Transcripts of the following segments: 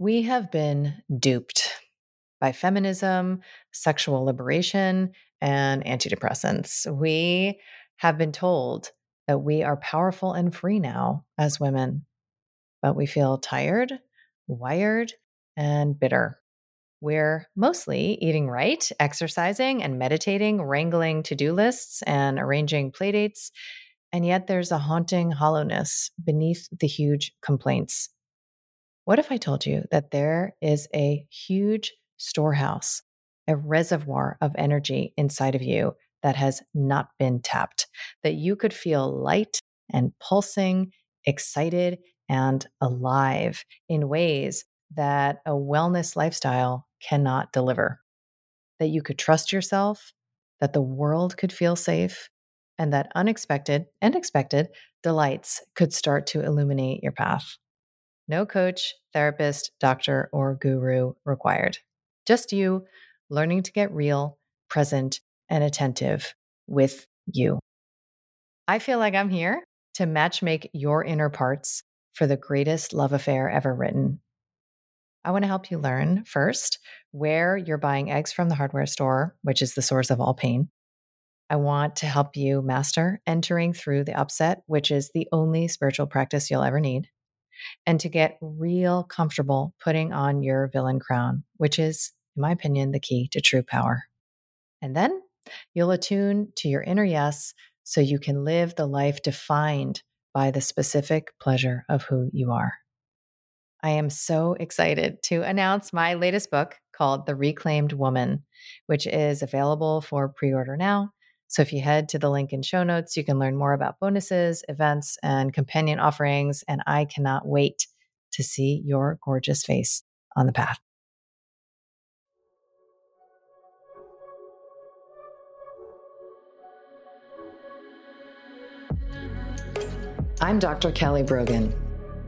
We have been duped by feminism, sexual liberation, and antidepressants. We have been told that we are powerful and free now as women, but we feel tired, wired, and bitter. We're mostly eating right, exercising and meditating, wrangling to do lists, and arranging playdates. And yet there's a haunting hollowness beneath the huge complaints. What if I told you that there is a huge storehouse, a reservoir of energy inside of you that has not been tapped, that you could feel light and pulsing, excited and alive in ways that a wellness lifestyle cannot deliver? That you could trust yourself, that the world could feel safe, and that unexpected and expected delights could start to illuminate your path. No coach, therapist, doctor, or guru required. Just you learning to get real, present, and attentive with you. I feel like I'm here to matchmake your inner parts for the greatest love affair ever written. I want to help you learn first where you're buying eggs from the hardware store, which is the source of all pain. I want to help you master entering through the upset, which is the only spiritual practice you'll ever need and to get real comfortable putting on your villain crown, which is, in my opinion, the key to true power. And then you'll attune to your inner yes so you can live the life defined by the specific pleasure of who you are. I am so excited to announce my latest book called The Reclaimed Woman, which is available for pre order now so if you head to the link in show notes, you can learn more about bonuses, events, and companion offerings. And I cannot wait to see your gorgeous face on the path. I'm Dr. Kelly Brogan.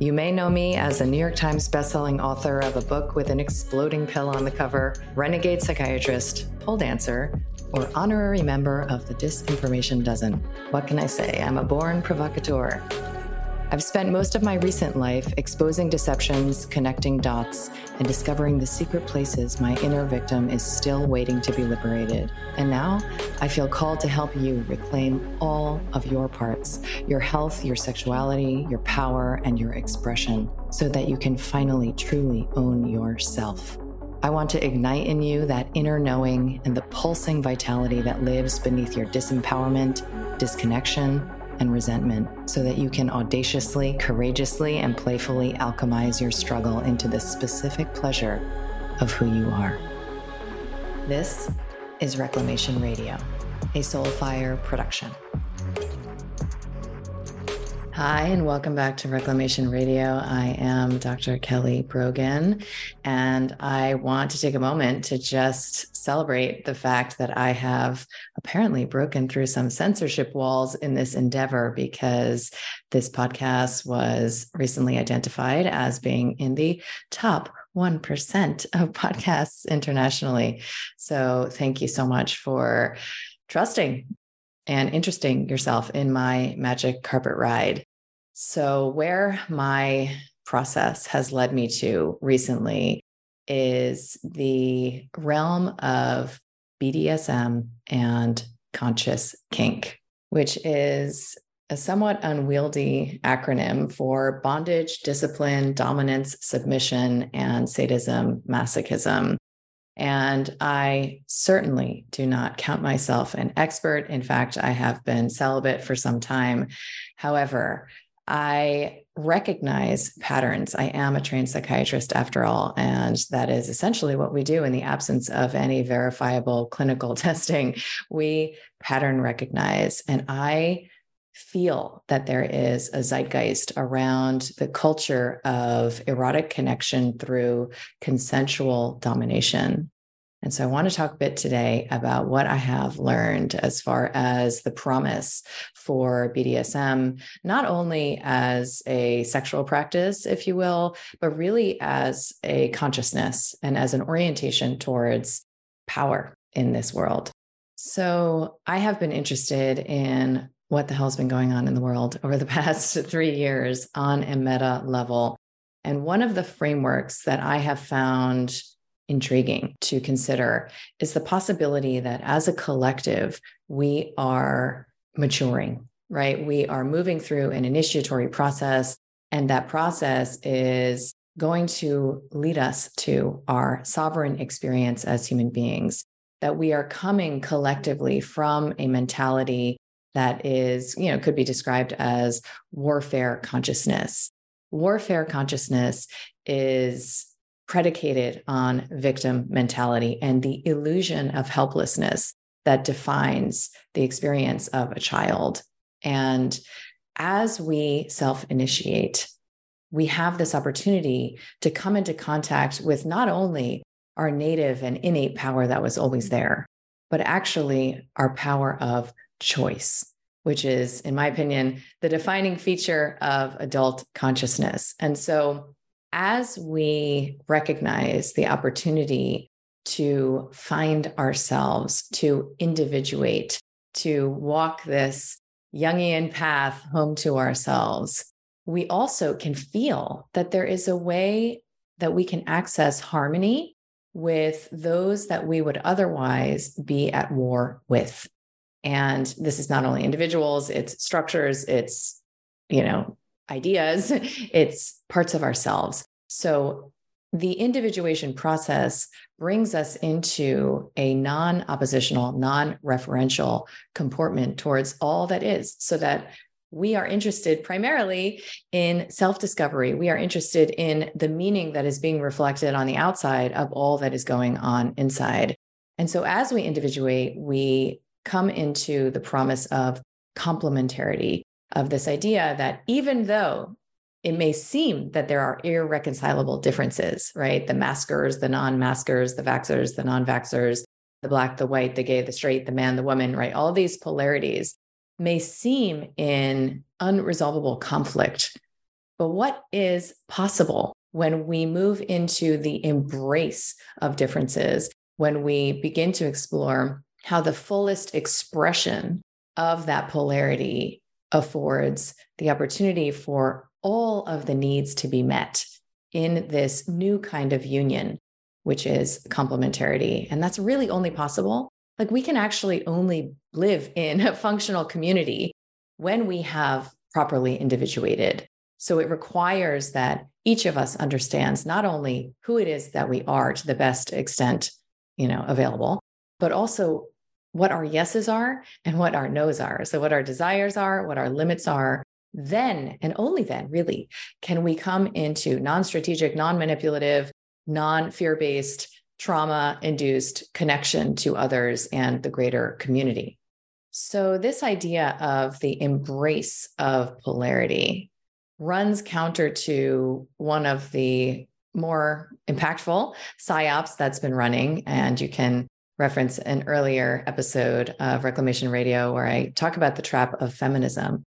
You may know me as a New York Times bestselling author of a book with an exploding pill on the cover, renegade psychiatrist, pole dancer, or honorary member of the Disinformation Dozen. What can I say? I'm a born provocateur. I've spent most of my recent life exposing deceptions, connecting dots, and discovering the secret places my inner victim is still waiting to be liberated. And now I feel called to help you reclaim all of your parts your health, your sexuality, your power, and your expression so that you can finally truly own yourself. I want to ignite in you that inner knowing and the pulsing vitality that lives beneath your disempowerment, disconnection, and resentment so that you can audaciously, courageously, and playfully alchemize your struggle into the specific pleasure of who you are. This is Reclamation Radio, a Soulfire production. Hi, and welcome back to Reclamation Radio. I am Dr. Kelly Brogan, and I want to take a moment to just celebrate the fact that I have apparently broken through some censorship walls in this endeavor because this podcast was recently identified as being in the top 1% of podcasts internationally. So, thank you so much for trusting and interesting yourself in my magic carpet ride. So, where my process has led me to recently is the realm of BDSM and conscious kink, which is a somewhat unwieldy acronym for bondage, discipline, dominance, submission, and sadism, masochism. And I certainly do not count myself an expert. In fact, I have been celibate for some time. However, I recognize patterns. I am a trained psychiatrist after all. And that is essentially what we do in the absence of any verifiable clinical testing. We pattern recognize. And I feel that there is a zeitgeist around the culture of erotic connection through consensual domination. And so I want to talk a bit today about what I have learned as far as the promise for BDSM, not only as a sexual practice, if you will, but really as a consciousness and as an orientation towards power in this world. So I have been interested in what the hell's been going on in the world over the past three years on a meta level And one of the frameworks that I have found intriguing to consider is the possibility that as a collective, we are maturing, right? We are moving through an initiatory process, and that process is going to lead us to our sovereign experience as human beings. That we are coming collectively from a mentality that is, you know, could be described as warfare consciousness. Warfare consciousness is predicated on victim mentality and the illusion of helplessness that defines the experience of a child. And as we self initiate, we have this opportunity to come into contact with not only our native and innate power that was always there, but actually our power of choice, which is, in my opinion, the defining feature of adult consciousness. And so, as we recognize the opportunity to find ourselves, to individuate, to walk this Jungian path home to ourselves, we also can feel that there is a way that we can access harmony with those that we would otherwise be at war with. And this is not only individuals, it's structures, it's, you know, ideas, it's parts of ourselves. So the individuation process brings us into a non oppositional, non referential comportment towards all that is, so that we are interested primarily in self discovery. We are interested in the meaning that is being reflected on the outside of all that is going on inside. And so, as we individuate, we come into the promise of complementarity, of this idea that even though it may seem that there are irreconcilable differences, right? The maskers, the non maskers, the vaxxers, the non vaxxers, the black, the white, the gay, the straight, the man, the woman, right? All these polarities may seem in unresolvable conflict. But what is possible when we move into the embrace of differences, when we begin to explore how the fullest expression of that polarity affords the opportunity for all of the needs to be met in this new kind of union, which is complementarity. And that's really only possible. Like we can actually only live in a functional community when we have properly individuated. So it requires that each of us understands not only who it is that we are to the best extent, you know, available, but also what our yeses are and what our nos are. So what our desires are, what our limits are, then and only then, really, can we come into non strategic, non manipulative, non fear based, trauma induced connection to others and the greater community. So, this idea of the embrace of polarity runs counter to one of the more impactful psyops that's been running. And you can reference an earlier episode of Reclamation Radio where I talk about the trap of feminism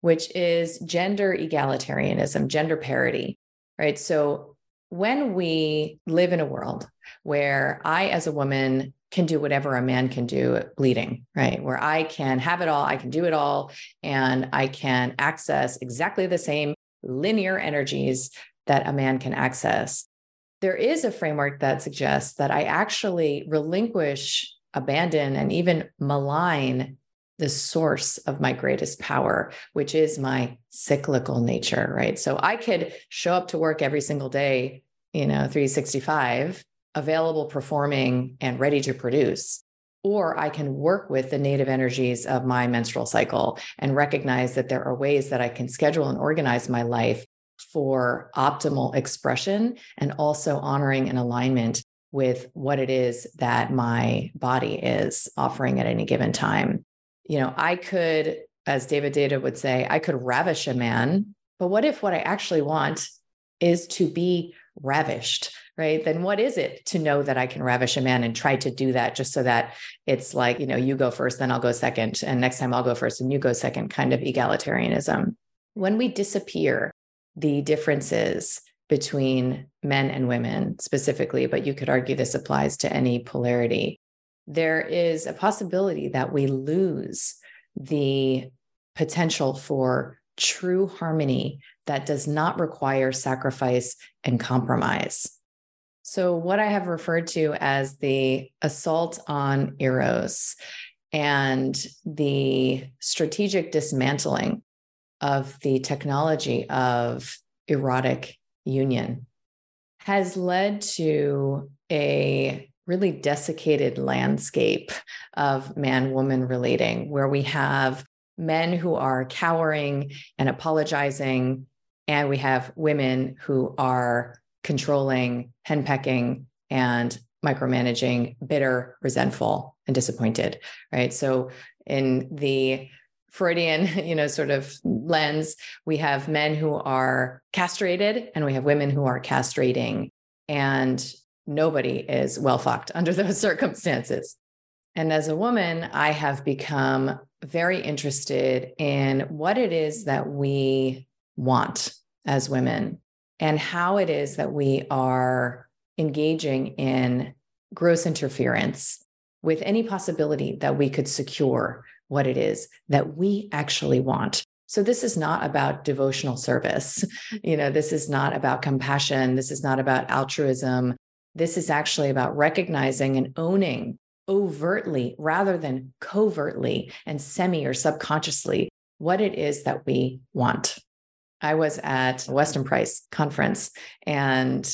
which is gender egalitarianism, gender parity, right? So when we live in a world where I, as a woman, can do whatever a man can do bleeding, right? Where I can have it all, I can do it all, and I can access exactly the same linear energies that a man can access. There is a framework that suggests that I actually relinquish, abandon, and even malign the source of my greatest power, which is my cyclical nature, right? So I could show up to work every single day, you know, 365, available, performing, and ready to produce. Or I can work with the native energies of my menstrual cycle and recognize that there are ways that I can schedule and organize my life for optimal expression and also honoring an alignment with what it is that my body is offering at any given time you know, I could, as David Deida would say, I could ravish a man. But what if what I actually want is to be ravished, right? Then what is it to know that I can ravish a man and try to do that just so that it's like, you know, you go first, then I'll go second. And next time I'll go first and you go second kind of egalitarianism. When we disappear the differences between men and women specifically, but you could argue this applies to any polarity, there is a possibility that we lose the potential for true harmony that does not require sacrifice and compromise. So, what I have referred to as the assault on Eros and the strategic dismantling of the technology of erotic union has led to a really desiccated landscape of man woman relating, where we have men who are cowering and apologizing, and we have women who are controlling, henpecking, and micromanaging, bitter, resentful, and disappointed, right? So in the Freudian, you know, sort of lens, we have men who are castrated and we have women who are castrating. And nobody is well fucked under those circumstances. And as a woman, I have become very interested in what it is that we want as women and how it is that we are engaging in gross interference with any possibility that we could secure what it is that we actually want. So this is not about devotional service. You know, this is not about compassion. This is not about altruism. This is actually about recognizing and owning overtly rather than covertly and semi or subconsciously what it is that we want. I was at a Weston Price conference and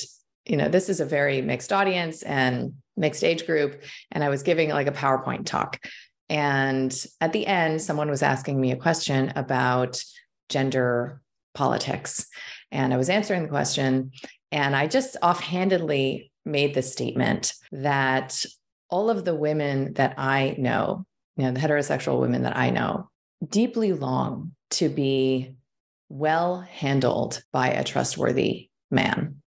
you know this is a very mixed audience and mixed age group and I was giving like a PowerPoint talk and at the end someone was asking me a question about gender politics and I was answering the question and I just offhandedly made the statement that all of the women that I know, you know, the heterosexual women that I know, deeply long to be well handled by a trustworthy man.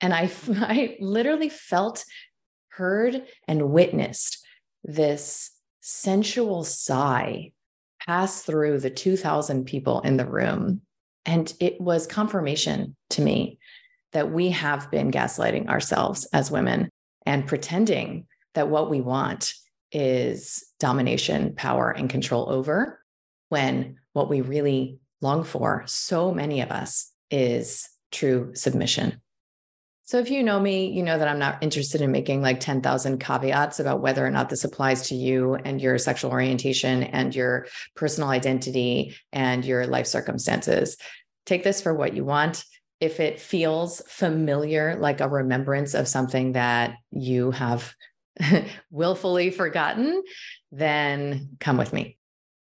And I, I literally felt, heard, and witnessed this sensual sigh pass through the 2,000 people in the room. And it was confirmation to me that we have been gaslighting ourselves as women and pretending that what we want is domination, power, and control over, when what we really long for, so many of us, is true submission. So, if you know me, you know that I'm not interested in making like 10,000 caveats about whether or not this applies to you and your sexual orientation and your personal identity and your life circumstances. Take this for what you want if it feels familiar, like a remembrance of something that you have willfully forgotten, then come with me.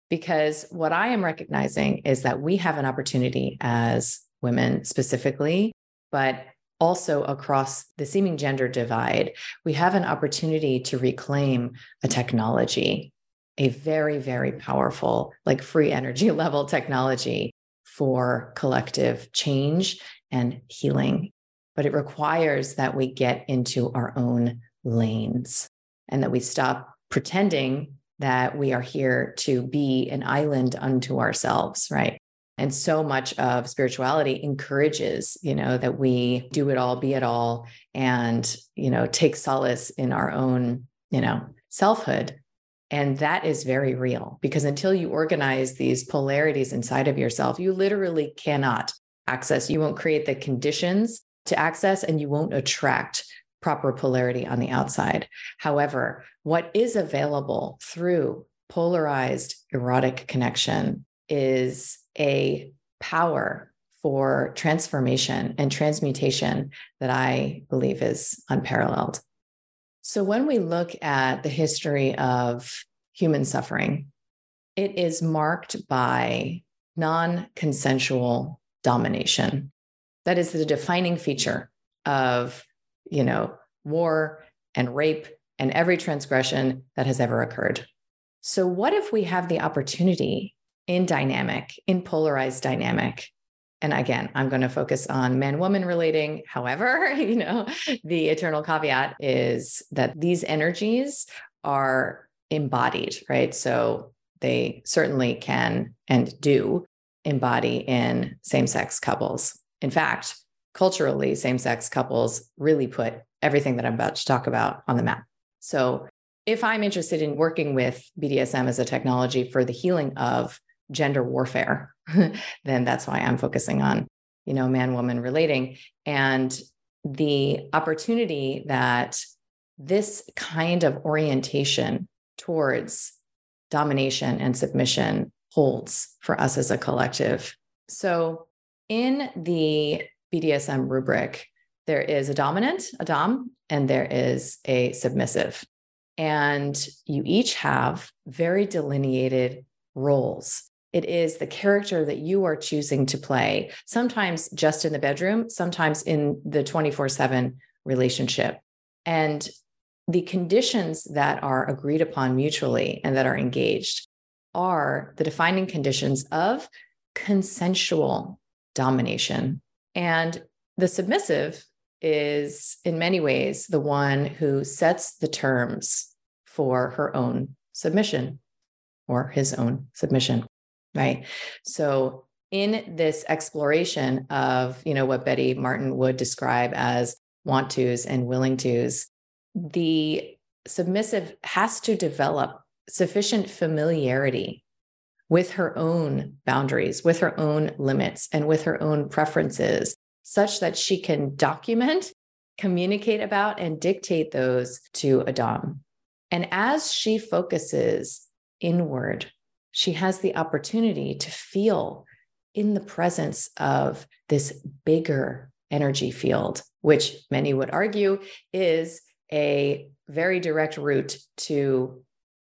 Because what I am recognizing is that we have an opportunity as women specifically, but also across the seeming gender divide, we have an opportunity to reclaim a technology, a very, very powerful, like free energy level technology for collective change and healing. But it requires that we get into our own lanes and that we stop pretending that we are here to be an island unto ourselves, right? And so much of spirituality encourages, you know, that we do it all, be it all, and, you know, take solace in our own, you know, selfhood. And that is very real because until you organize these polarities inside of yourself, you literally cannot access. You won't create the conditions to access and you won't attract proper polarity on the outside. However, what is available through polarized erotic connection is a power for transformation and transmutation that I believe is unparalleled. So, when we look at the history of human suffering, it is marked by non consensual domination. That is the defining feature of, you know, war and rape and every transgression that has ever occurred. So, what if we have the opportunity in dynamic, in polarized dynamic? And again, I'm going to focus on man woman relating. However, you know, the eternal caveat is that these energies are embodied, right? So, they certainly can and do embody in same sex couples. In fact, culturally, same sex couples really put everything that I'm about to talk about on the map. So, if I'm interested in working with BDSM as a technology for the healing of gender warfare, then that's why I'm focusing on you know, man woman relating. And the opportunity that this kind of orientation towards domination and submission holds for us as a collective. So, in the BDSM rubric, there is a dominant, a dom, and there is a submissive. And you each have very delineated roles. It is the character that you are choosing to play, sometimes just in the bedroom, sometimes in the 24 7 relationship. And the conditions that are agreed upon mutually and that are engaged are the defining conditions of consensual domination. And the submissive is, in many ways, the one who sets the terms for her own submission or his own submission. Right. So, in this exploration of, you know, what Betty Martin would describe as want tos and willing tos, the submissive has to develop sufficient familiarity with her own boundaries, with her own limits, and with her own preferences, such that she can document, communicate about, and dictate those to a Dom. And as she focuses inward, she has the opportunity to feel in the presence of this bigger energy field, which many would argue is a very direct route to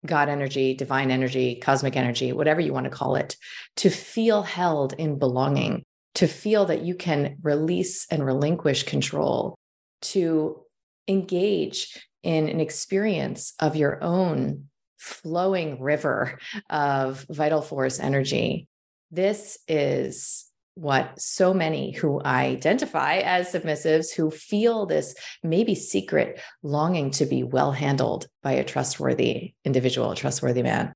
God energy, divine energy, cosmic energy, whatever you want to call it, to feel held in belonging, to feel that you can release and relinquish control, to engage in an experience of your own flowing river of vital force energy. This is what so many who identify as submissives who feel this maybe secret longing to be well handled by a trustworthy individual, a trustworthy man.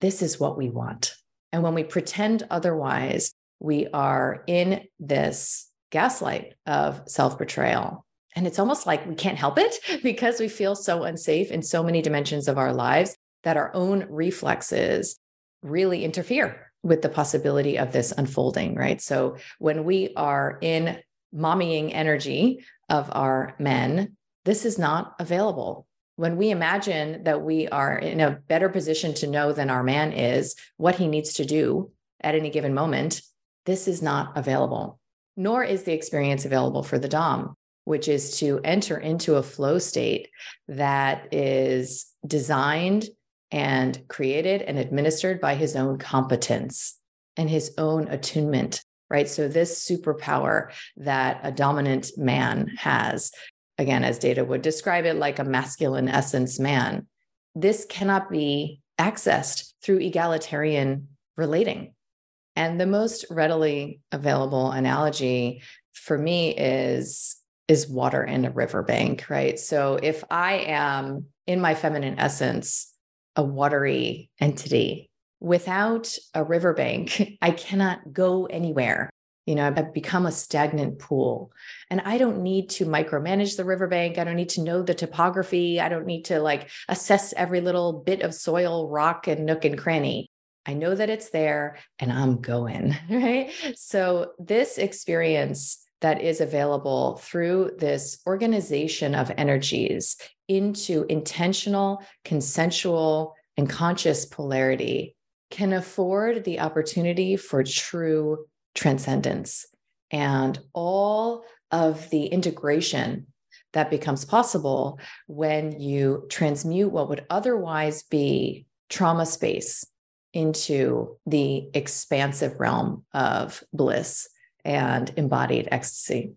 This is what we want. And when we pretend otherwise, we are in this gaslight of self betrayal. And it's almost like we can't help it because we feel so unsafe in so many dimensions of our lives that our own reflexes really interfere with the possibility of this unfolding, right? So when we are in mommying energy of our men, this is not available. When we imagine that we are in a better position to know than our man is what he needs to do at any given moment, this is not available. Nor is the experience available for the Dom, which is to enter into a flow state that is designed and created and administered by his own competence and his own attunement, right? So, this superpower that a dominant man has, again, as Deida would describe it, like a masculine essence man, this cannot be accessed through egalitarian relating. And the most readily available analogy for me is is water in a riverbank, right? So if I am in my feminine essence a watery entity. Without a riverbank, I cannot go anywhere. You know, I've become a stagnant pool and I don't need to micromanage the riverbank. I don't need to know the topography. I don't need to like assess every little bit of soil, rock, and nook and cranny. I know that it's there and I'm going, right? So, this experience that is available through this organization of energies into intentional, consensual, and conscious polarity can afford the opportunity for true transcendence. And all of the integration that becomes possible when you transmute what would otherwise be trauma space into the expansive realm of bliss and embodied ecstasy.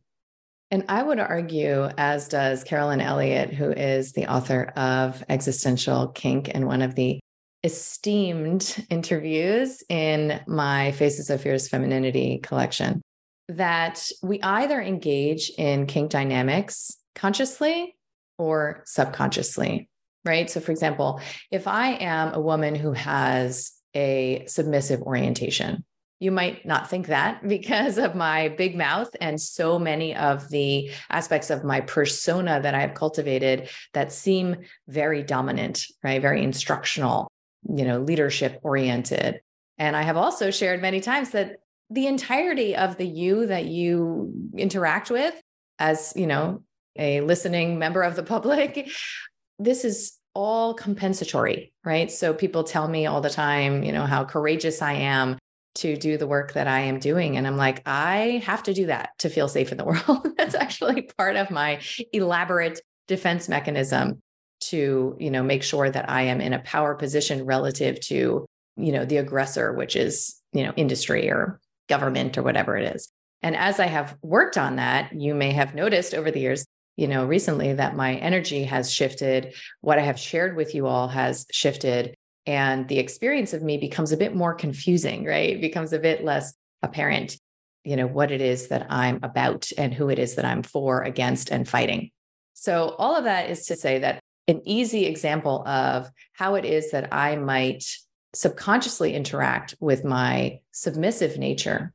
And I would argue, as does Carolyn Elliott, who is the author of Existential Kink and one of the esteemed interviews in my Faces of Fierce Femininity collection, that we either engage in kink dynamics consciously or subconsciously, right? So, for example, if I am a woman who has a submissive orientation, you might not think that because of my big mouth and so many of the aspects of my persona that I've cultivated that seem very dominant, right? Very instructional, you know, leadership oriented. And I have also shared many times that the entirety of the you that you interact with as, you know, a listening member of the public, this is all compensatory, right? So people tell me all the time, you know, how courageous I am to do the work that I am doing. And I'm like, I have to do that to feel safe in the world. That's actually part of my elaborate defense mechanism to, you know, make sure that I am in a power position relative to, you know, the aggressor, which is, you know, industry or government or whatever it is. And as I have worked on that, you may have noticed over the years, you know, recently that my energy has shifted. What I have shared with you all has shifted. And the experience of me becomes a bit more confusing, right? It becomes a bit less apparent, you know, what it is that I'm about and who it is that I'm for, against, and fighting. So, all of that is to say that an easy example of how it is that I might subconsciously interact with my submissive nature,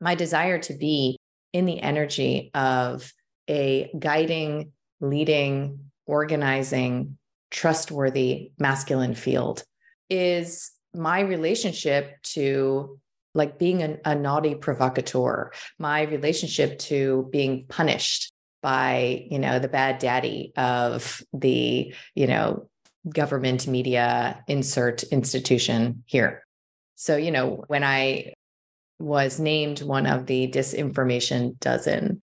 my desire to be in the energy of a guiding, leading, organizing, trustworthy masculine field is my relationship to like being a, a naughty provocateur, my relationship to being punished by, you know, the bad daddy of the, you know, government media insert institution here. So, you know, when I was named one of the disinformation dozen,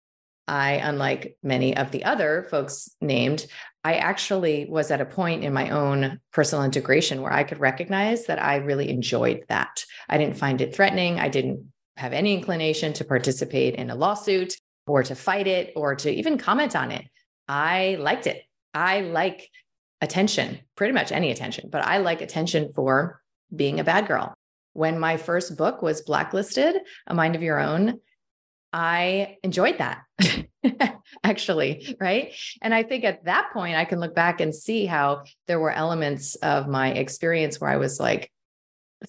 I, unlike many of the other folks named, I actually was at a point in my own personal integration where I could recognize that I really enjoyed that. I didn't find it threatening. I didn't have any inclination to participate in a lawsuit or to fight it or to even comment on it. I liked it. I like attention, pretty much any attention, but I like attention for being a bad girl. When my first book was blacklisted, A Mind of Your Own, I enjoyed that actually, right? And I think at that point, I can look back and see how there were elements of my experience where I was like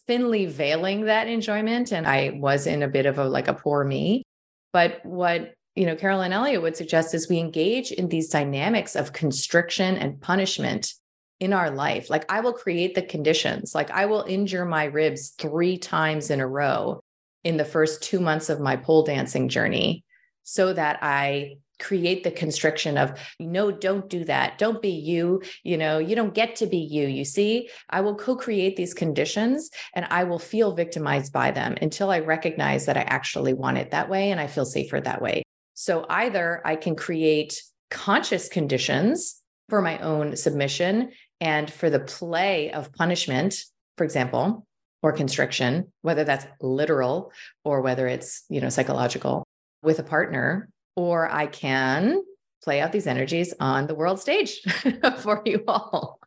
thinly veiling that enjoyment. And I was in a bit of a like a poor me. But what you know, Carolyn Elliott would suggest is we engage in these dynamics of constriction and punishment in our life. Like I will create the conditions, like I will injure my ribs three times in a row in the first two months of my pole dancing journey so that I create the constriction of no don't do that. Don't be you. You know you don't get to be you you see? I will co-create these conditions and i will feel victimized by them until i recognize that i actually want it that way and i feel safer that way. So either I can create conscious conditions for my own submission and for the play of punishment, for example, or constriction, whether that's literal or whether it's, you know, psychological with a partner, or I can play out these energies on the world stage for you all.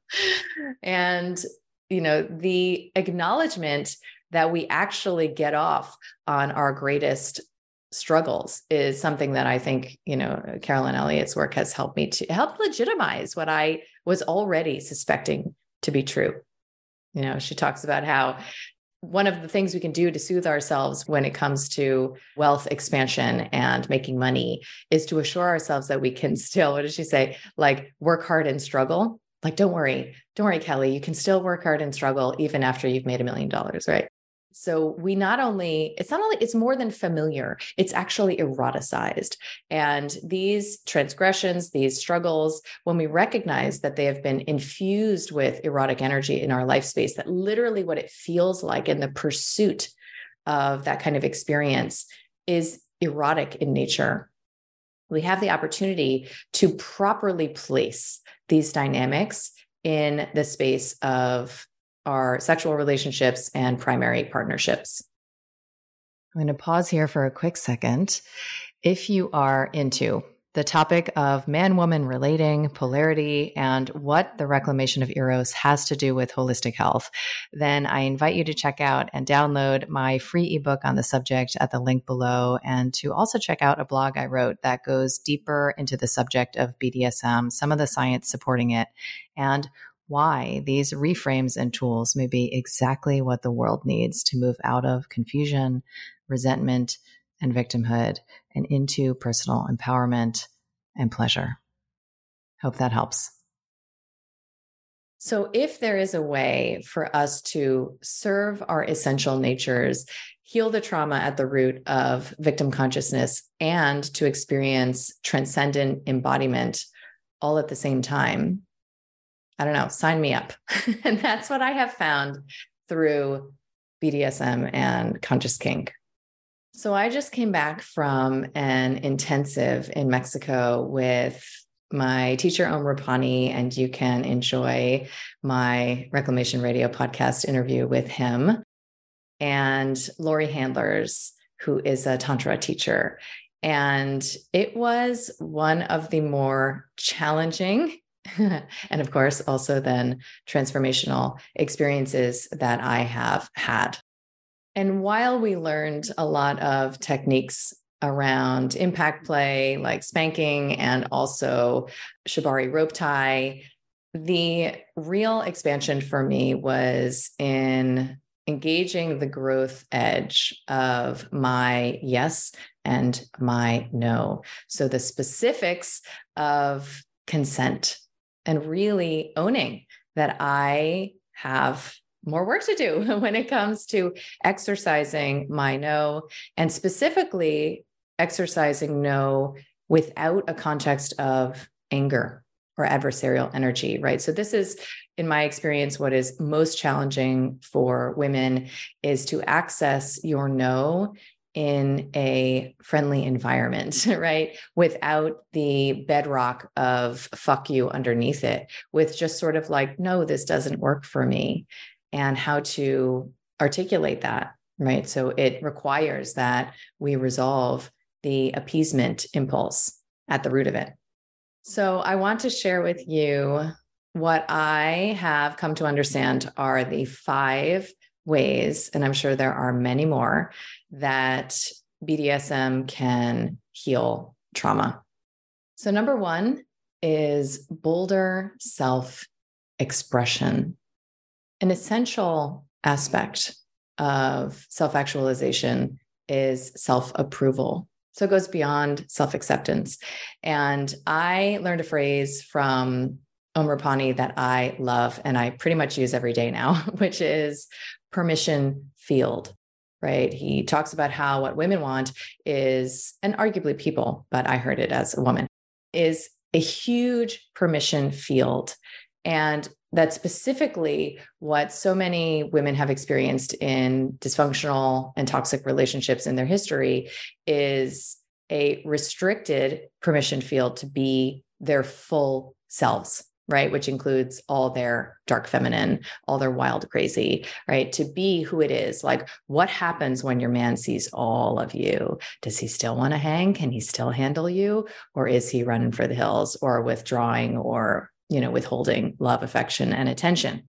And, you know, the acknowledgement that we actually get off on our greatest struggles is something that I think, you know, Carolyn Elliott's work has helped me to help legitimize what I was already suspecting to be true. You know, she talks about how one of the things we can do to soothe ourselves when it comes to wealth expansion and making money is to assure ourselves that we can still, what does she say? Like work hard and struggle. Like, don't worry, don't worry, Kelly, you can still work hard and struggle even after you've made a million dollars, right? So we not only, it's not only, it's more than familiar, it's actually eroticized. And these transgressions, these struggles, when we recognize that they have been infused with erotic energy in our life space, that literally what it feels like in the pursuit of that kind of experience is erotic in nature. We have the opportunity to properly place these dynamics in the space of our sexual relationships and primary partnerships. I'm going to pause here for a quick second. If you are into the topic of man woman relating, polarity, and what the reclamation of Eros has to do with holistic health, then I invite you to check out and download my free ebook on the subject at the link below, and to also check out a blog I wrote that goes deeper into the subject of BDSM, some of the science supporting it, and why these reframes and tools may be exactly what the world needs to move out of confusion, resentment, and victimhood and into personal empowerment and pleasure. Hope that helps. So, if there is a way for us to serve our essential natures, heal the trauma at the root of victim consciousness, and to experience transcendent embodiment all at the same time, I don't know, sign me up. and that's what I have found through BDSM and conscious kink. So I just came back from an intensive in Mexico with my teacher Om Rupani, and you can enjoy my Reclamation Radio podcast interview with him and Laurie Handlers, who is a Tantra teacher. And it was one of the more challenging and of course, also then transformational experiences that I have had. And while we learned a lot of techniques around impact play, like spanking and also shibari rope tie, the real expansion for me was in engaging the growth edge of my yes and my no. So the specifics of consent and really owning that I have more work to do when it comes to exercising my no, and specifically exercising no without a context of anger or adversarial energy, right? So, this is, in my experience, what is most challenging for women is to access your no in a friendly environment, right? Without the bedrock of fuck you underneath it, with just sort of like, no, this doesn't work for me, and how to articulate that, right? So it requires that we resolve the appeasement impulse at the root of it. So I want to share with you what I have come to understand are the five ways, and I'm sure there are many more, that BDSM can heal trauma. So, number one is bolder self expression. An essential aspect of self actualization is self approval. So it goes beyond self acceptance. And I learned a phrase from Om Rupani that I love and I pretty much use every day now, which is permission field, right? He talks about how what women want is, and arguably people, but I heard it as a woman, is a huge permission field. And that's specifically what so many women have experienced in dysfunctional and toxic relationships in their history is a restricted permission field to be their full selves right? Which includes all their dark feminine, all their wild crazy, right? To be who it is. Like, what happens when your man sees all of you? Does he still want to hang? Can he still handle you? Or is he running for the hills or withdrawing or, you know, withholding love, affection, and attention?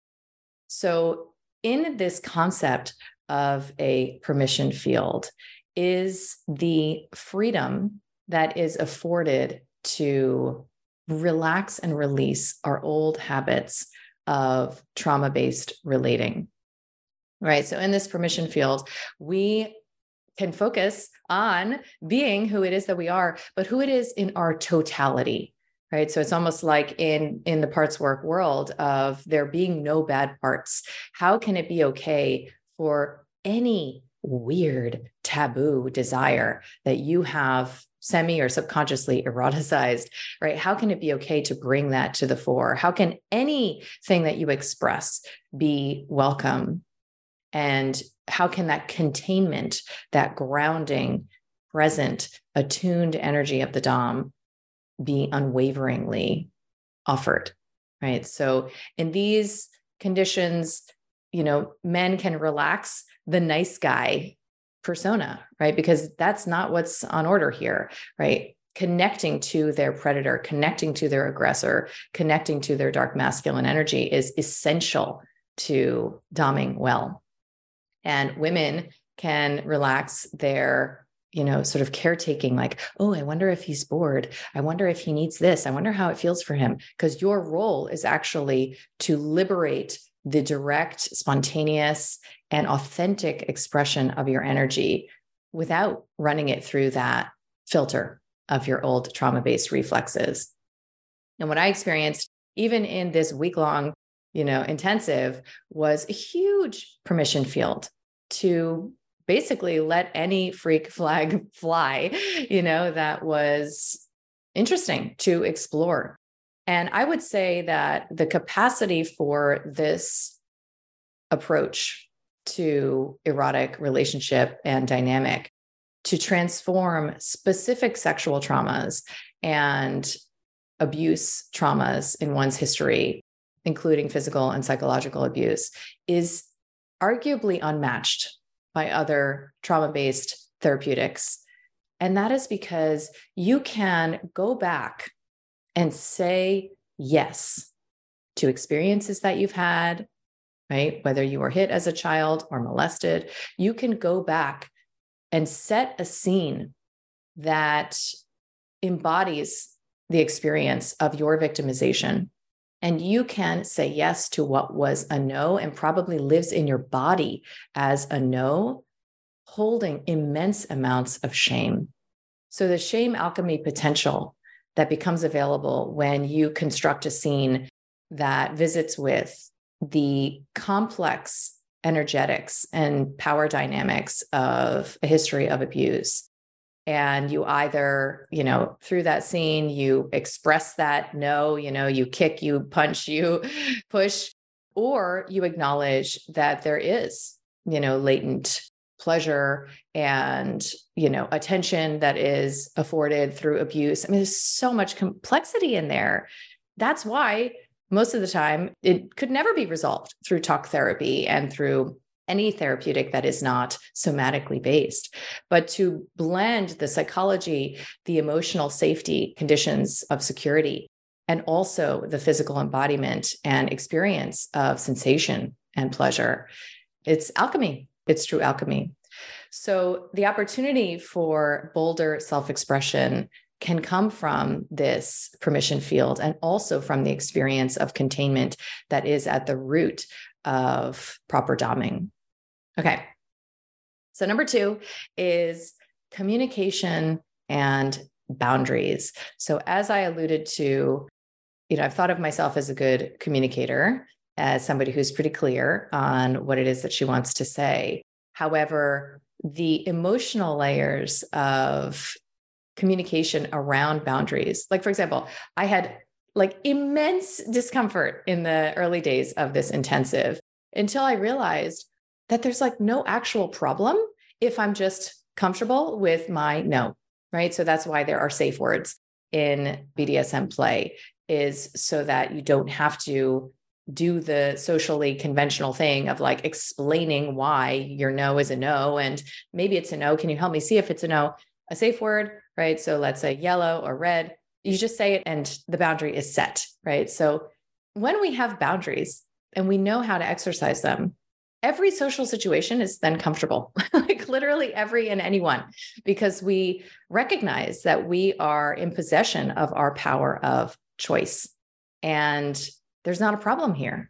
So, in this concept of a permission field, is the freedom that is afforded to relax and release our old habits of trauma based relating. Right. So, in this permission field, we can focus on being who it is that we are, but who it is in our totality. Right. So it's almost like in in the parts work world of there being no bad parts. How can it be okay for any weird taboo desire that you have semi or subconsciously eroticized, right? How can it be okay to bring that to the fore? How can anything that you express be welcome? And how can that containment, that grounding, present, attuned energy of the Dom be unwaveringly offered? Right. So, in these conditions, you know, men can relax the nice guy persona, right? Because that's not what's on order here, right? Connecting to their predator, connecting to their aggressor, connecting to their dark masculine energy is essential to doming well. And women can relax their you know, sort of caretaking, like, oh, I wonder if he's bored. I wonder if he needs this. I wonder how it feels for him. Because your role is actually to liberate the direct, spontaneous, and authentic expression of your energy without running it through that filter of your old trauma based reflexes. And what I experienced, even in this week long you know, intensive was a huge permission field to basically let any freak flag fly, you know, that was interesting to explore. And I would say that the capacity for this approach to erotic relationship and dynamic to transform specific sexual traumas and abuse traumas in one's history, including physical and psychological abuse, is arguably unmatched by other trauma based therapeutics. And that is because you can go back and say yes to experiences that you've had, right? Whether you were hit as a child or molested, you can go back and set a scene that embodies the experience of your victimization. And you can say yes to what was a no and probably lives in your body as a no, holding immense amounts of shame. So, the shame alchemy potential that becomes available when you construct a scene that visits with the complex energetics and power dynamics of a history of abuse. And you either you know through that scene you express that no you know you kick you punch you push or you acknowledge that there is you know latent pleasure and you know attention that is afforded through abuse. I mean there's so much complexity in there. That's why most of the time it could never be resolved through talk therapy and through any therapeutic that is not somatically based, but to blend the psychology, the emotional safety conditions of security, and also the physical embodiment and experience of sensation and pleasure. It's alchemy, it's true alchemy. So, the opportunity for bolder self expression can come from this permission field and also from the experience of containment that is at the root of proper doming. Okay. So, number two is communication and boundaries. So, as I alluded to, you know, I've thought of myself as a good communicator, as somebody who's pretty clear on what it is that she wants to say. However, the emotional layers of communication around boundaries, like for example, I had like immense discomfort in the early days of this intensive until I realized that there's like no actual problem if I'm just comfortable with my no, right? So that's why there are safe words in BDSM play is so that you don't have to do the socially conventional thing of like explaining why your no is a no and maybe it's a no can you help me see if it's a no? A safe word right? So let's say yellow or red. You just say it and the boundary is set right? So when we have boundaries and we know how to exercise them every social situation is then comfortable, like literally every and anyone, because we recognize that we are in possession of our power of choice. And there's not a problem here.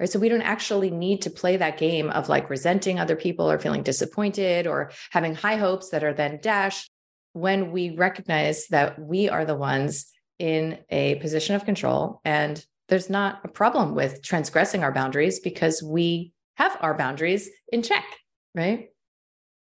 Right. So we don't actually need to play that game of like resenting other people or feeling disappointed or having high hopes that are then dashed when we recognize that we are the ones in a position of control and there's not a problem with transgressing our boundaries because we have our boundaries in check, right?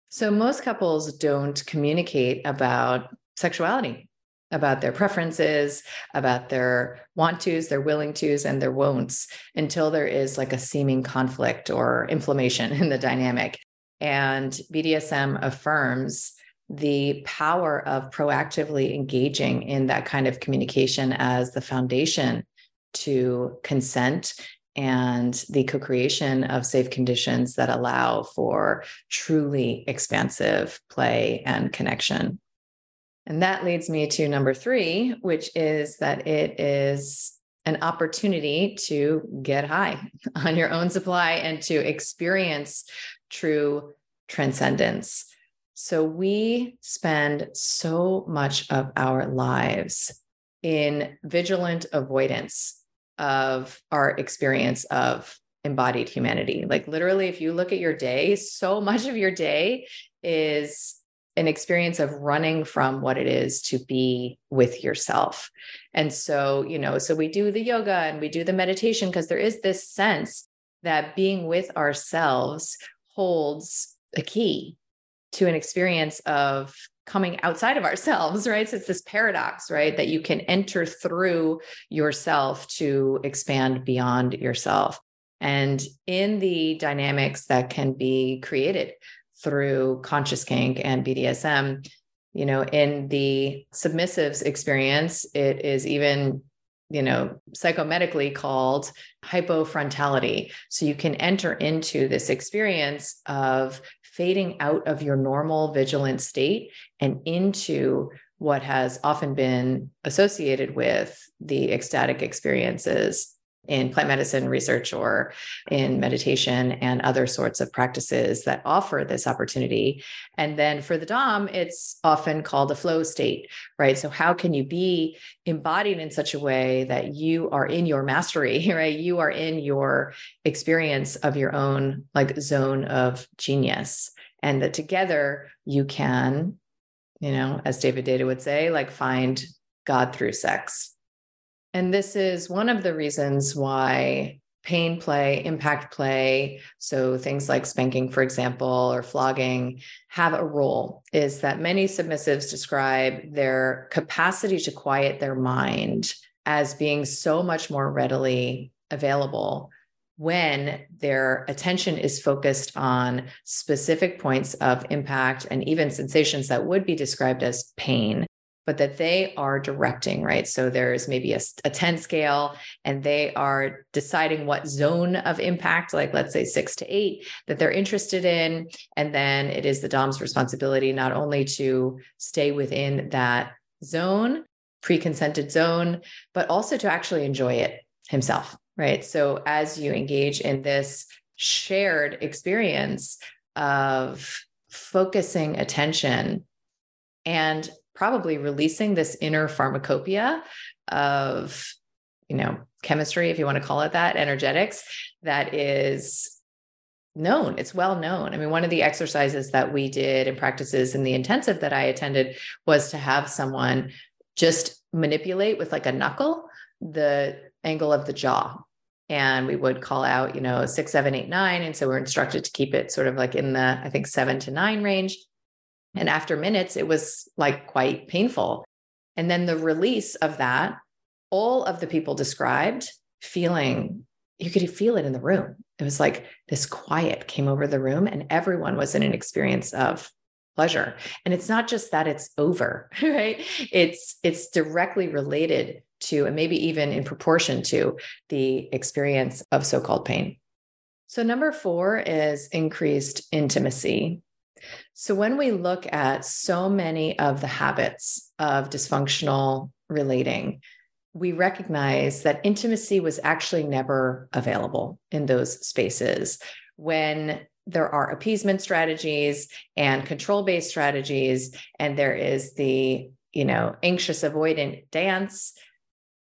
So most couples don't communicate about sexuality, about their preferences, about their want tos, their willing tos, and their won'ts until there is like a seeming conflict or inflammation in the dynamic. And BDSM affirms the power of proactively engaging in that kind of communication as the foundation to consent and the co creation of safe conditions that allow for truly expansive play and connection. And that leads me to number three, which is that it is an opportunity to get high on your own supply and to experience true transcendence. So we spend so much of our lives in vigilant avoidance of our experience of embodied humanity. Like literally, if you look at your day, so much of your day is an experience of running from what it is to be with yourself. And so, you know, so we do the yoga and we do the meditation because there is this sense that being with ourselves holds a key to an experience of coming outside of ourselves, right? So it's this paradox, right? That you can enter through yourself to expand beyond yourself. And in the dynamics that can be created through conscious kink and BDSM, you know, in the submissives experience, it is even you know, psychomedically called hypofrontality. So you can enter into this experience of fading out of your normal vigilant state and into what has often been associated with the ecstatic experiences in plant medicine research or in meditation and other sorts of practices that offer this opportunity. And then for the Dom, it's often called a flow state, right? So, how can you be embodied in such a way that you are in your mastery, right? You are in your experience of your own like zone of genius, and that together you can, you know, as David Deida would say, like find God through sex. And this is one of the reasons why pain play, impact play, so things like spanking, for example, or flogging have a role, is that many submissives describe their capacity to quiet their mind as being so much more readily available when their attention is focused on specific points of impact and even sensations that would be described as pain but that they are directing, right? So there's maybe a, a 10 scale and they are deciding what zone of impact, like let's say six to eight, that they're interested in. And then it is the Dom's responsibility not only to stay within that zone, pre consented zone, but also to actually enjoy it himself, right? So as you engage in this shared experience of focusing attention and probably releasing this inner pharmacopoeia of you know chemistry if you want to call it that energetics that is known. It's well known. I mean one of the exercises that we did and practices in the intensive that i attended was to have someone just manipulate with like a knuckle the angle of the jaw. And we would call out you know six seven eight nine. And so we're instructed to keep it sort of like in the i think seven to nine range and after minutes, it was like quite painful. And then the release of that, all of the people described feeling, you could feel it in the room. It was like this quiet came over the room, and everyone was in an experience of pleasure. And it's not just that it's over, right? It's it's directly related to, and maybe even in proportion to the experience of so-called pain. So number four is increased intimacy. So, when we look at so many of the habits of dysfunctional relating, we recognize that intimacy was actually never available in those spaces. When there are appeasement strategies and control based strategies, and there is the you know anxious avoidant dance,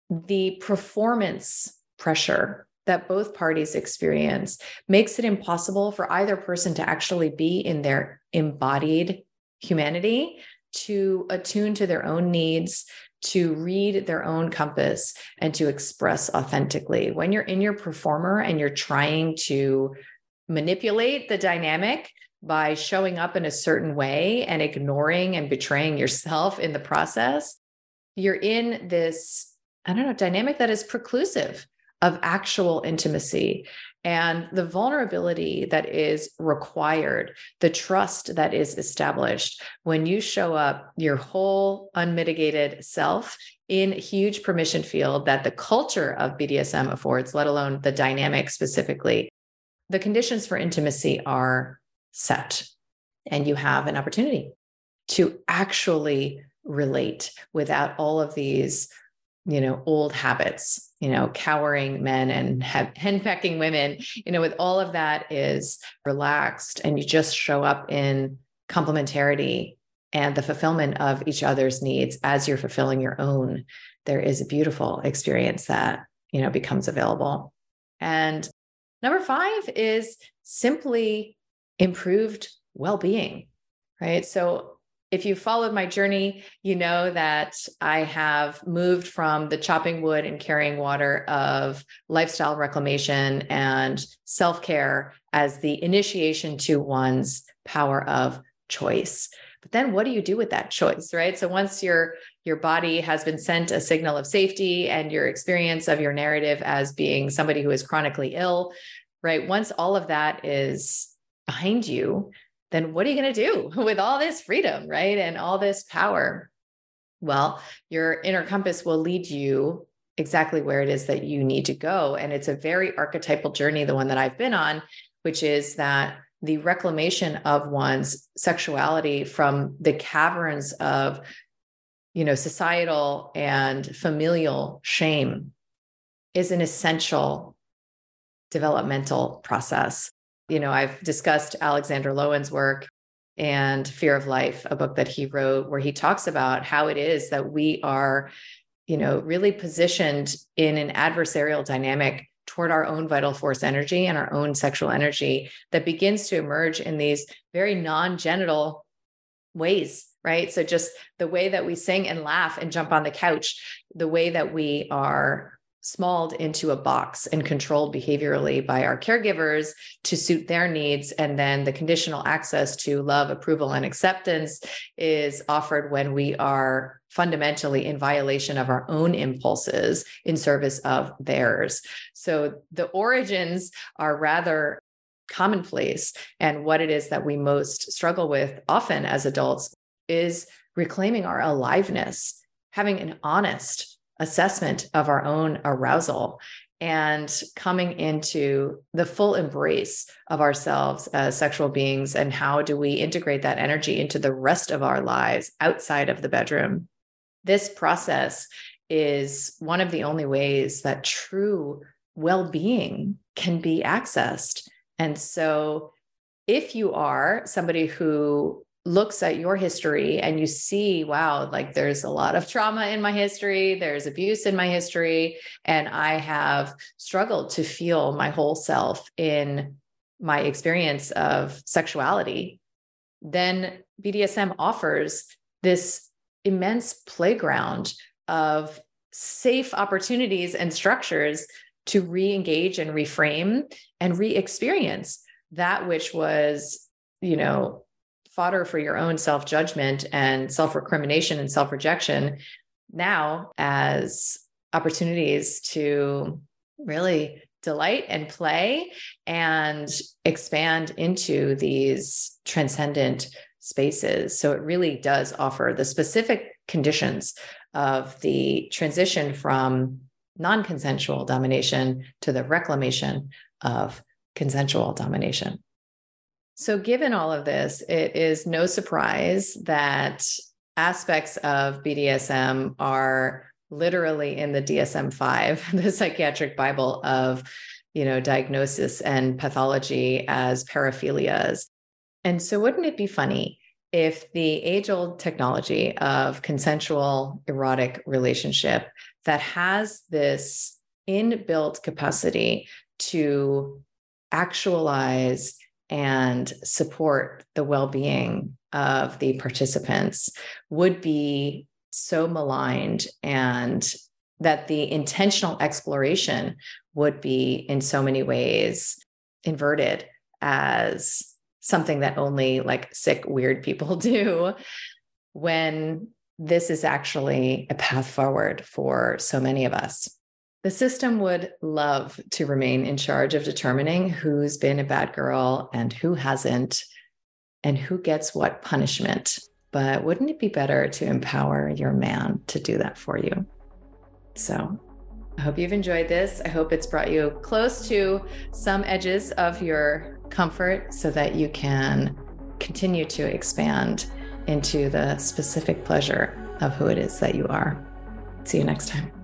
the performance pressure that both parties experience makes it impossible for either person to actually be in their embodied humanity, to attune to their own needs, to read their own compass, and to express authentically. When you're in your performer and you're trying to manipulate the dynamic, by showing up in a certain way and ignoring and betraying yourself in the process, you're in this, I don't know, dynamic that is preclusive of actual intimacy and the vulnerability that is required, the trust that is established when you show up your whole unmitigated self in huge permission field that the culture of BDSM affords, let alone the dynamic specifically. The conditions for intimacy are set, and you have an opportunity to actually relate without all of these you know old habits you know cowering men and have henpecking women you know with all of that is relaxed and you just show up in complementarity and the fulfillment of each other's needs as you're fulfilling your own there is a beautiful experience that you know becomes available. And number 5 is simply improved well-being right? So if you followed my journey, you know that I have moved from the chopping wood and carrying water of lifestyle reclamation and self care as the initiation to one's power of choice. But then what do you do with that choice, right? So once your your body has been sent a signal of safety and your experience of your narrative as being somebody who is chronically ill, right? Once all of that is behind you, then what are you going to do with all this freedom, right? And all this power? Well, your inner compass will lead you exactly where it is that you need to go. And it's a very archetypal journey, the one that I've been on, which is that the reclamation of one's sexuality from the caverns of you know societal and familial shame is an essential developmental process you know i've discussed alexander lowen's work and fear of life a book that he wrote where he talks about how it is that we are you know really positioned in an adversarial dynamic toward our own vital force energy and our own sexual energy that begins to emerge in these very non-genital ways right? So just the way that we sing and laugh and jump on the couch the way that we are smalled into a box and controlled behaviorally by our caregivers to suit their needs. And then the conditional access to love, approval, and acceptance is offered when we are fundamentally in violation of our own impulses in service of theirs. So the origins are rather commonplace. And what it is that we most struggle with often as adults is reclaiming our aliveness, having an honest, assessment of our own arousal and coming into the full embrace of ourselves as sexual beings and how do we integrate that energy into the rest of our lives outside of the bedroom. This process is one of the only ways that true well-being can be accessed. And so if you are somebody who looks at your history and you see, wow, like there's a lot of trauma in my history, there's abuse in my history, and I have struggled to feel my whole self in my experience of sexuality, then BDSM offers this immense playground of safe opportunities and structures to re engage and reframe and re experience that which was, you know, fodder for your own self judgment and self recrimination and self rejection now as opportunities to really delight and play and expand into these transcendent spaces. So it really does offer the specific conditions of the transition from non consensual domination to the reclamation of consensual domination. So, given all of this, it is no surprise that aspects of BDSM are literally in the DSM 5, the psychiatric Bible of you know diagnosis and pathology as paraphilias. And so wouldn't it be funny if the age-old technology of consensual erotic relationship that has this inbuilt capacity to actualize and support the well being of the participants would be so maligned and that the intentional exploration would be in so many ways inverted as something that only like sick weird people do when this is actually a path forward for so many of us the system would love to remain in charge of determining who's been a bad girl and who hasn't, and who gets what punishment. But wouldn't it be better to empower your man to do that for you? So I hope you've enjoyed this. I hope it's brought you close to some edges of your comfort so that you can continue to expand into the specific pleasure of who it is that you are. See you next time.